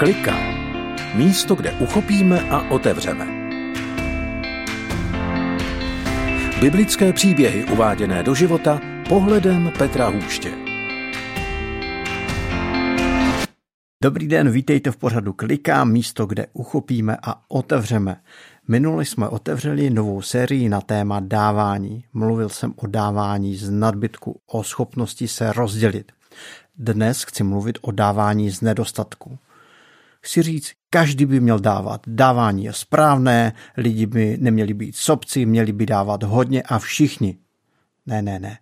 Klika. Místo, kde uchopíme a otevřeme. Biblické příběhy uváděné do života pohledem Petra Hůště. Dobrý den, vítejte v pořadu Klika, místo, kde uchopíme a otevřeme. Minule jsme otevřeli novou sérii na téma dávání. Mluvil jsem o dávání z nadbytku, o schopnosti se rozdělit. Dnes chci mluvit o dávání z nedostatku. Chci říct, každý by měl dávat. Dávání je správné, lidi by neměli být sobci, měli by dávat hodně a všichni. Ne, ne, ne.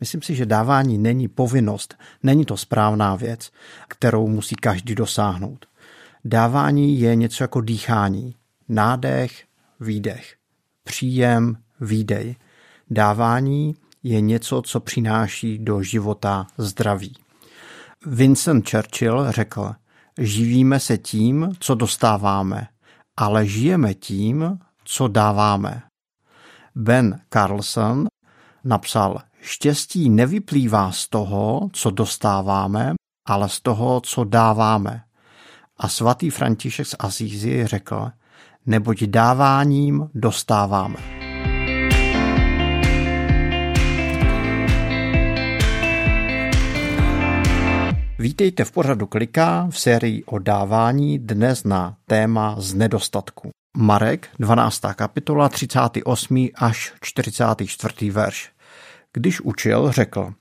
Myslím si, že dávání není povinnost, není to správná věc, kterou musí každý dosáhnout. Dávání je něco jako dýchání. Nádech, výdech. Příjem, výdej. Dávání je něco, co přináší do života zdraví. Vincent Churchill řekl, živíme se tím, co dostáváme, ale žijeme tím, co dáváme. Ben Carlson napsal, štěstí nevyplývá z toho, co dostáváme, ale z toho, co dáváme. A svatý František z Asízy řekl, neboť dáváním dostáváme. Vítejte v pořadu Kliká v sérii o dávání dnes na téma z nedostatku. Marek, 12. kapitola, 38. až 44. verš. Když učil, řekl,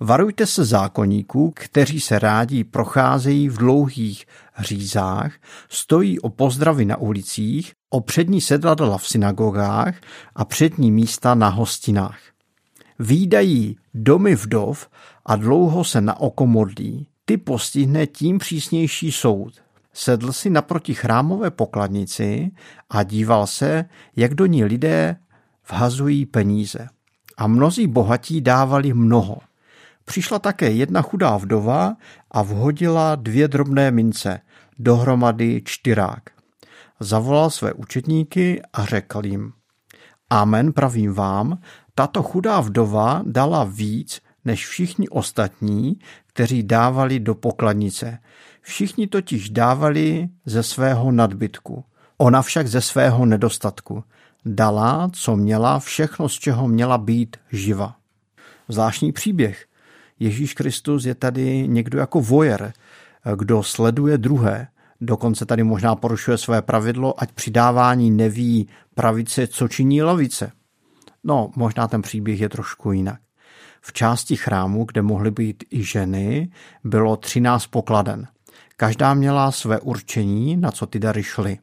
varujte se zákonníků, kteří se rádi procházejí v dlouhých řízách, stojí o pozdravy na ulicích, o přední sedladla v synagogách a přední místa na hostinách. Výdají domy vdov a dlouho se na oko modlí ty postihne tím přísnější soud. Sedl si naproti chrámové pokladnici a díval se, jak do ní lidé vhazují peníze. A mnozí bohatí dávali mnoho. Přišla také jedna chudá vdova a vhodila dvě drobné mince, dohromady čtyrák. Zavolal své učetníky a řekl jim, Amen, pravím vám, tato chudá vdova dala víc než všichni ostatní, kteří dávali do pokladnice. Všichni totiž dávali ze svého nadbytku. Ona však ze svého nedostatku. Dala, co měla, všechno, z čeho měla být živa. Zvláštní příběh. Ježíš Kristus je tady někdo jako vojer, kdo sleduje druhé. Dokonce tady možná porušuje své pravidlo, ať přidávání neví pravice, co činí lavice. No, možná ten příběh je trošku jinak. V části chrámu, kde mohly být i ženy, bylo 13 pokladen. Každá měla své určení, na co ty dary šly.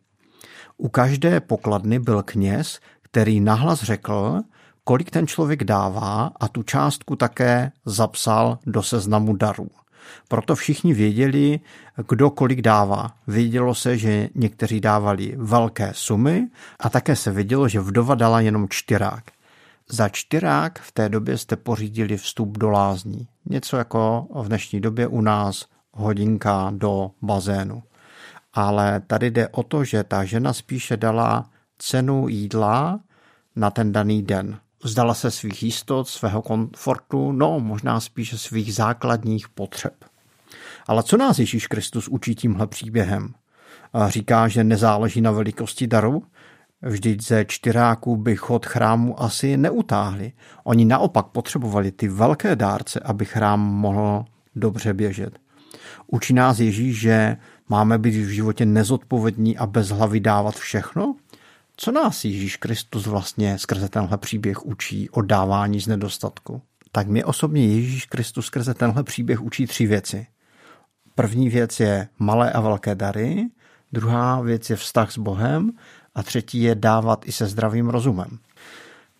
U každé pokladny byl kněz, který nahlas řekl, kolik ten člověk dává a tu částku také zapsal do seznamu darů. Proto všichni věděli, kdo kolik dává. Vědělo se, že někteří dávali velké sumy a také se vědělo, že vdova dala jenom čtyřák. Za čtyrák v té době jste pořídili vstup do lázní. Něco jako v dnešní době u nás hodinka do bazénu. Ale tady jde o to, že ta žena spíše dala cenu jídla na ten daný den. Vzdala se svých jistot, svého komfortu, no možná spíše svých základních potřeb. Ale co nás Ježíš Kristus učí tímhle příběhem? Říká, že nezáleží na velikosti daru, Vždyť ze čtyřáků by chod chrámu asi neutáhli. Oni naopak potřebovali ty velké dárce, aby chrám mohl dobře běžet. Učí nás Ježíš, že máme být v životě nezodpovědní a bez hlavy dávat všechno? Co nás Ježíš Kristus vlastně skrze tenhle příběh učí o dávání z nedostatku? Tak mě osobně Ježíš Kristus skrze tenhle příběh učí tři věci. První věc je malé a velké dary, druhá věc je vztah s Bohem a třetí je dávat i se zdravým rozumem.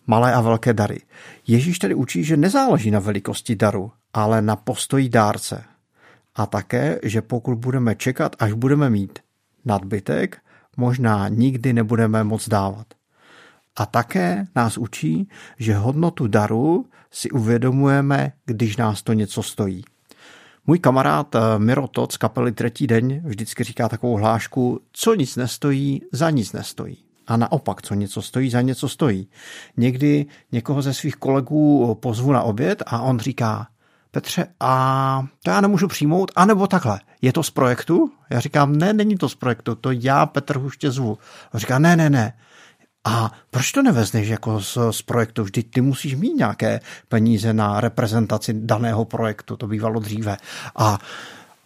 Malé a velké dary. Ježíš tedy učí, že nezáleží na velikosti daru, ale na postoji dárce. A také, že pokud budeme čekat, až budeme mít nadbytek, možná nikdy nebudeme moc dávat. A také nás učí, že hodnotu daru si uvědomujeme, když nás to něco stojí. Můj kamarád eh, Miro Toc z kapely Třetí den vždycky říká takovou hlášku, co nic nestojí, za nic nestojí. A naopak, co něco stojí, za něco stojí. Někdy někoho ze svých kolegů pozvu na oběd a on říká, Petře, a to já nemůžu přijmout, anebo takhle, je to z projektu? Já říkám, ne, není to z projektu, to já, Petr Huště zvu. On říká, ne, ne, ne, a proč to nevezneš jako z, z projektu? Vždyť ty musíš mít nějaké peníze na reprezentaci daného projektu, to bývalo dříve. A,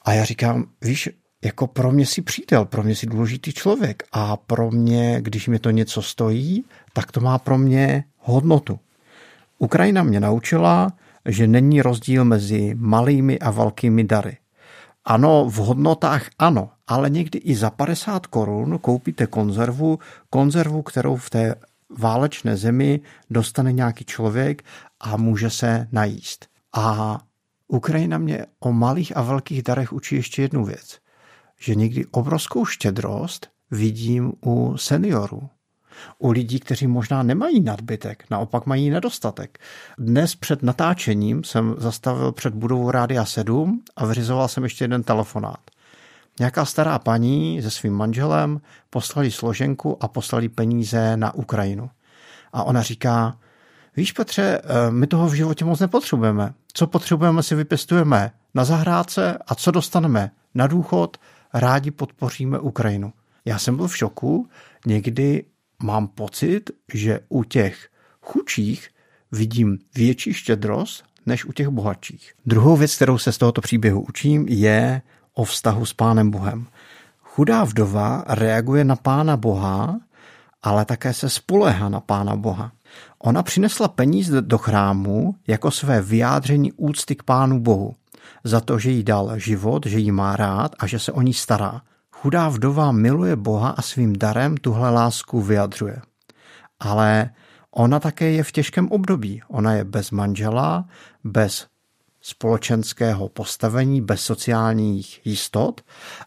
a já říkám, víš, jako pro mě si přítel, pro mě si důležitý člověk a pro mě, když mi to něco stojí, tak to má pro mě hodnotu. Ukrajina mě naučila, že není rozdíl mezi malými a velkými dary. Ano, v hodnotách ano, ale někdy i za 50 korun koupíte konzervu, konzervu, kterou v té válečné zemi dostane nějaký člověk a může se najíst. A Ukrajina mě o malých a velkých darech učí ještě jednu věc, že někdy obrovskou štědrost vidím u seniorů, u lidí, kteří možná nemají nadbytek, naopak mají nedostatek. Dnes před natáčením jsem zastavil před budovou Rádia 7 a vyřizoval jsem ještě jeden telefonát. Nějaká stará paní se svým manželem poslali složenku a poslali peníze na Ukrajinu. A ona říká, víš Petře, eh, my toho v životě moc nepotřebujeme. Co potřebujeme, si vypěstujeme na zahrádce a co dostaneme na důchod, rádi podpoříme Ukrajinu. Já jsem byl v šoku, někdy mám pocit, že u těch chudších vidím větší štědrost než u těch bohatších. Druhou věc, kterou se z tohoto příběhu učím, je o vztahu s Pánem Bohem. Chudá vdova reaguje na Pána Boha, ale také se spolehá na Pána Boha. Ona přinesla peníze do chrámu jako své vyjádření úcty k Pánu Bohu. Za to, že jí dal život, že jí má rád a že se o ní stará. Chudá vdova miluje Boha a svým darem tuhle lásku vyjadřuje. Ale ona také je v těžkém období. Ona je bez manžela, bez společenského postavení, bez sociálních jistot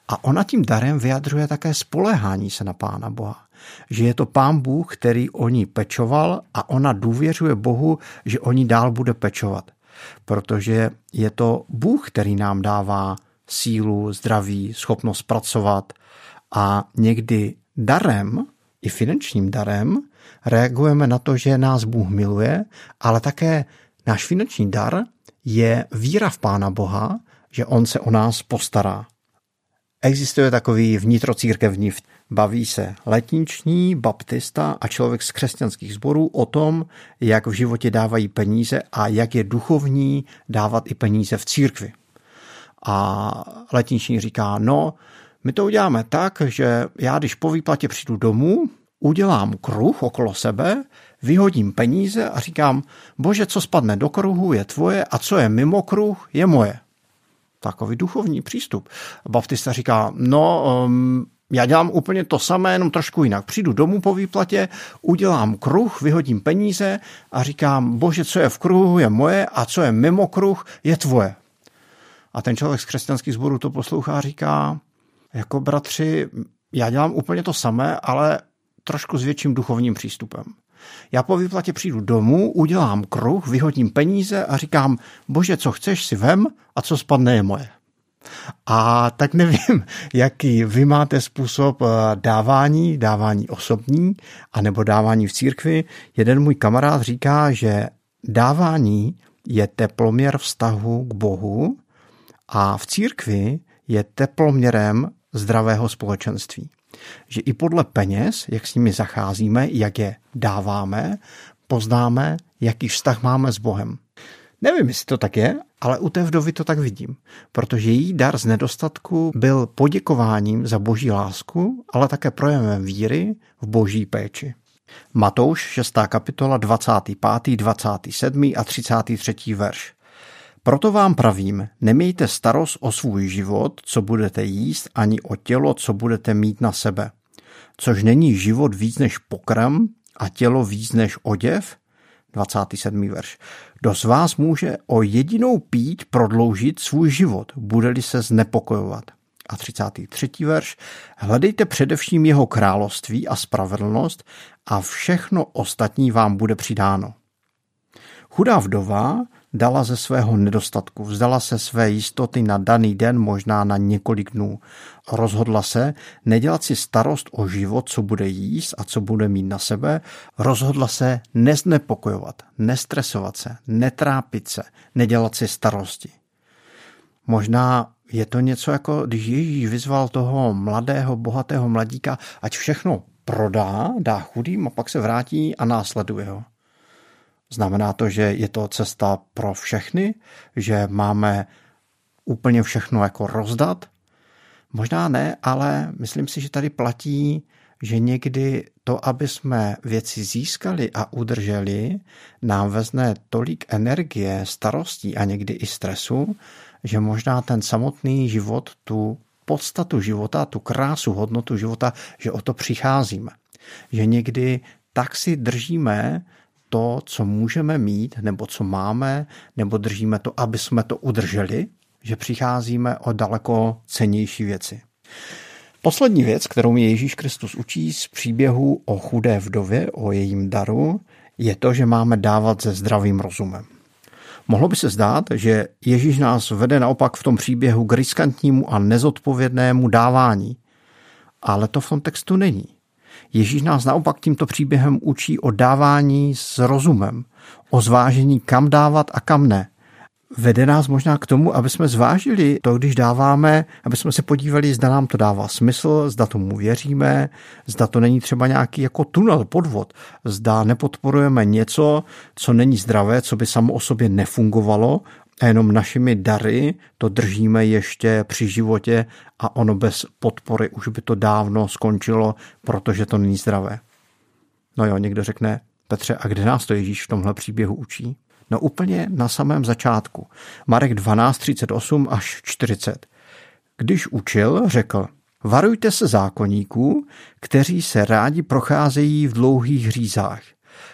a ona tím darem vyjadřuje také spolehání se na Pána Boha. Že je to Pán Bůh, který o ní pečoval a ona důvěřuje Bohu, že o ní dál bude pečovat. Protože je to Bůh, který nám dává sílu, zdraví, schopnost pracovat a někdy darem, i finančním darem, reagujeme na to, že nás Bůh miluje, ale také náš finanční dar je víra v Pána Boha, že On se o nás postará. Existuje takový vnitrocírkevní Baví se letniční, baptista a člověk z křesťanských sborů o tom, jak v životě dávají peníze a jak je duchovní dávat i peníze v církvi. A letniční říká, no, my to uděláme tak, že já když po výplatě přijdu domů, udělám kruh okolo sebe, vyhodím peníze a říkám, bože, co spadne do kruhu, je tvoje a co je mimo kruh, je moje. Takový duchovní přístup. Baptista říká, no, um, já dělám úplně to samé, jenom trošku jinak. Přijdu domů po výplatě, udělám kruh, vyhodím peníze a říkám, bože, co je v kruhu, je moje a co je mimo kruh, je tvoje. A ten člověk z křesťanských sborů to poslouchá a říká, jako bratři, já dělám úplně to samé, ale trošku s větším duchovním přístupem. Já po výplatě přijdu domů, udělám kruh, vyhodím peníze a říkám, bože, co chceš si vem a co spadne je moje. A tak nevím, jaký vy máte způsob eh, dávání, dávání osobní, anebo dávání v církvi. Jeden můj kamarád říká, že dávání je teploměr vztahu k Bohu a v církvi je teploměrem zdravého společenství. Že i podle peněz, jak s nimi zacházíme, jak je dáváme, poznáme, jaký vztah máme s Bohem. Nevím, jestli to tak je, ale u té vdovy to tak vidím, protože její dar z nedostatku byl poděkováním za boží lásku, ale také projevem víry v boží péči. Matouš 6. kapitola 25., 27. a 33. verš. Proto vám pravím, nemějte starost o svůj život, co budete jíst, ani o tělo, co budete mít na sebe. Což není život víc než pokrm a tělo víc než oděv? 27. verš. Kdo z vás může o jedinou pít prodloužit svůj život, bude-li se znepokojovat? A 33. verš. Hledejte především jeho království a spravedlnost a všechno ostatní vám bude přidáno. Chudá vdova dala ze svého nedostatku, vzdala se své jistoty na daný den, možná na několik dnů. Rozhodla se nedělat si starost o život, co bude jíst a co bude mít na sebe. Rozhodla se neznepokojovat, nestresovat se, netrápit se, nedělat si starosti. Možná je to něco jako, když Ježíš vyzval toho mladého, bohatého mladíka, ať všechno prodá, dá chudým a pak se vrátí a následuje ho. Znamená to, že je to cesta pro všechny, že máme úplně všechno jako rozdat? Možná ne, ale myslím si, že tady platí, že někdy to, aby jsme věci získali a udrželi, nám vezne tolik energie, starostí a někdy i stresu, že možná ten samotný život, tu podstatu života, tu krásu, hodnotu života, že o to přicházíme. Že někdy tak si držíme to, co můžeme mít, nebo co máme, nebo držíme to, aby jsme to udrželi, že přicházíme o daleko cenější věci. Poslední věc, kterou mi Ježíš Kristus učí z příběhu o chudé vdově, o jejím daru, je to, že máme dávat se zdravým rozumem. Mohlo by se zdát, že Ježíš nás vede naopak v tom příběhu k riskantnímu a nezodpovědnému dávání. Ale to v tom textu není. Ježíš nás naopak tímto příběhem učí o dávání s rozumem, o zvážení kam dávat a kam ne. Vede nás možná k tomu, aby jsme zvážili to, když dáváme, aby jsme se podívali, zda nám to dává smysl, zda tomu věříme, zda to není třeba nějaký jako tunel, podvod, zda nepodporujeme něco, co není zdravé, co by samo o sobě nefungovalo a jenom našimi dary to držíme ještě při životě a ono bez podpory už by to dávno skončilo, protože to není zdravé. No jo, někdo řekne, Petře, a kde nás to Ježíš v tomhle příběhu učí? No úplně na samém začátku. Marek 12, 38 až 40. Když učil, řekl, varujte se zákonníků, kteří se rádi procházejí v dlouhých řízách.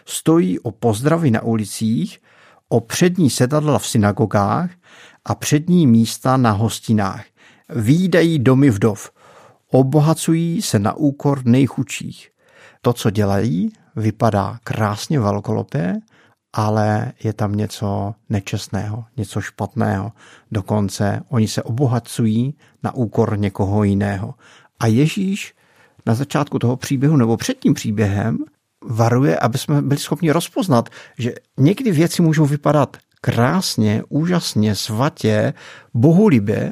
Stojí o pozdravy na ulicích o přední sedadla v synagogách a přední místa na hostinách. Výdají domy vdov. Obohacují se na úkor nejchudších. To, co dělají, vypadá krásně velkolopě, ale je tam něco nečestného, něco špatného. Dokonce oni se obohacují na úkor někoho jiného. A Ježíš na začátku toho příběhu nebo před tím příběhem varuje, aby jsme byli schopni rozpoznat, že někdy věci můžou vypadat krásně, úžasně, svatě, bohulibě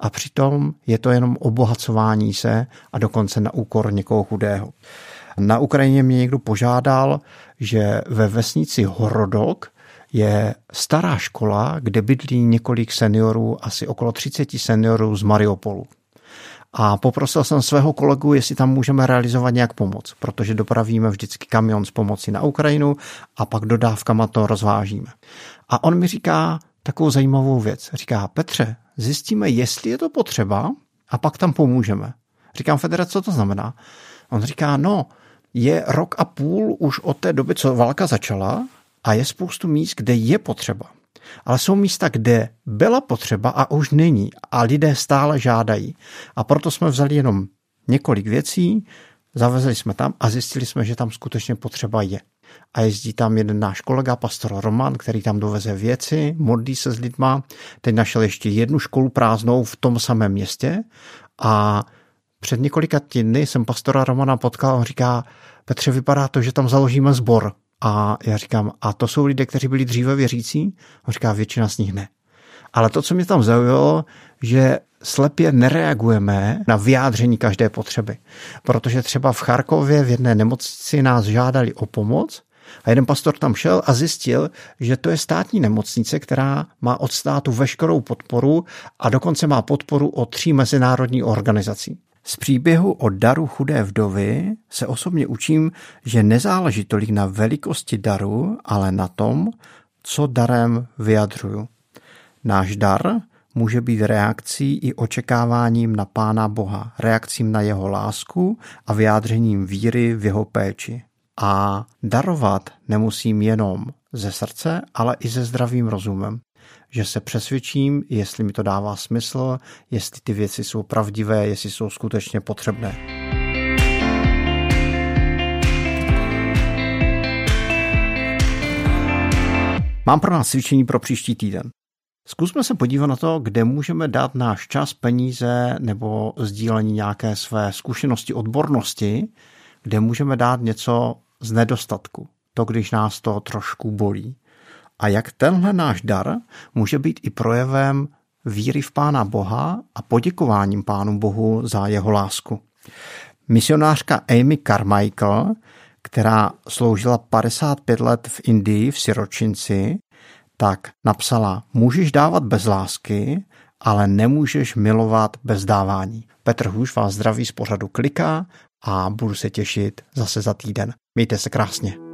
a přitom je to jenom obohacování se a dokonce na úkor někoho chudého. Na Ukrajině mě někdo požádal, že ve vesnici Horodok je stará škola, kde bydlí několik seniorů, asi okolo 30 seniorů z Mariupolu a poprosil jsem svého kolegu, jestli tam můžeme realizovat nějak pomoc, protože dopravíme vždycky kamion s pomocí na Ukrajinu a pak dodávkama to rozvážíme. A on mi říká takovou zajímavou věc. Říká, Petře, zjistíme, jestli je to potřeba a pak tam pomůžeme. Říkám, Federace, co to znamená? On říká, no, je rok a půl už od té doby, co válka začala a je spoustu míst, kde je potřeba. Ale jsou místa, kde byla potřeba a už není a lidé stále žádají. A proto jsme vzali jenom několik věcí, zavezli jsme tam a zjistili jsme, že tam skutečně potřeba je. A jezdí tam jeden náš kolega, pastor Roman, který tam doveze věci, modlí se s lidma. Teď našel ještě jednu školu prázdnou v tom samém městě a před několika týdny jsem pastora Romana potkal a říká, Petře, vypadá to, že tam založíme sbor. A já říkám, a to jsou lidé, kteří byli dříve věřící? On říká, většina z nich ne. Ale to, co mě tam zaujalo, že slepě nereagujeme na vyjádření každé potřeby. Protože třeba v Charkově v jedné nemocnici nás žádali o pomoc a jeden pastor tam šel a zjistil, že to je státní nemocnice, která má od státu veškerou podporu a dokonce má podporu od tří mezinárodní organizací. Z příběhu o daru chudé vdovy se osobně učím, že nezáleží tolik na velikosti daru, ale na tom, co darem vyjadřuju. Náš dar může být reakcí i očekáváním na Pána Boha, reakcím na jeho lásku a vyjádřením víry v jeho péči. A darovat nemusím jenom ze srdce, ale i se zdravým rozumem že se přesvědčím, jestli mi to dává smysl, jestli ty věci jsou pravdivé, jestli jsou skutečně potřebné. Mám pro nás cvičení pro příští týden. Zkusme se podívat na to, kde můžeme dát náš čas, peníze nebo sdílení nějaké své zkušenosti, odbornosti, kde můžeme dát něco z nedostatku. To, když nás to trošku bolí. A jak tenhle náš dar může být i projevem víry v Pána Boha a poděkováním Pánu Bohu za jeho lásku. Misionářka Amy Carmichael, která sloužila 55 let v Indii v siročinci, tak napsala, můžeš dávat bez lásky, ale nemůžeš milovat bez dávání. Petr Hůž vás zdraví z pořadu kliká a budu se těšit zase za týden. Mějte se krásně.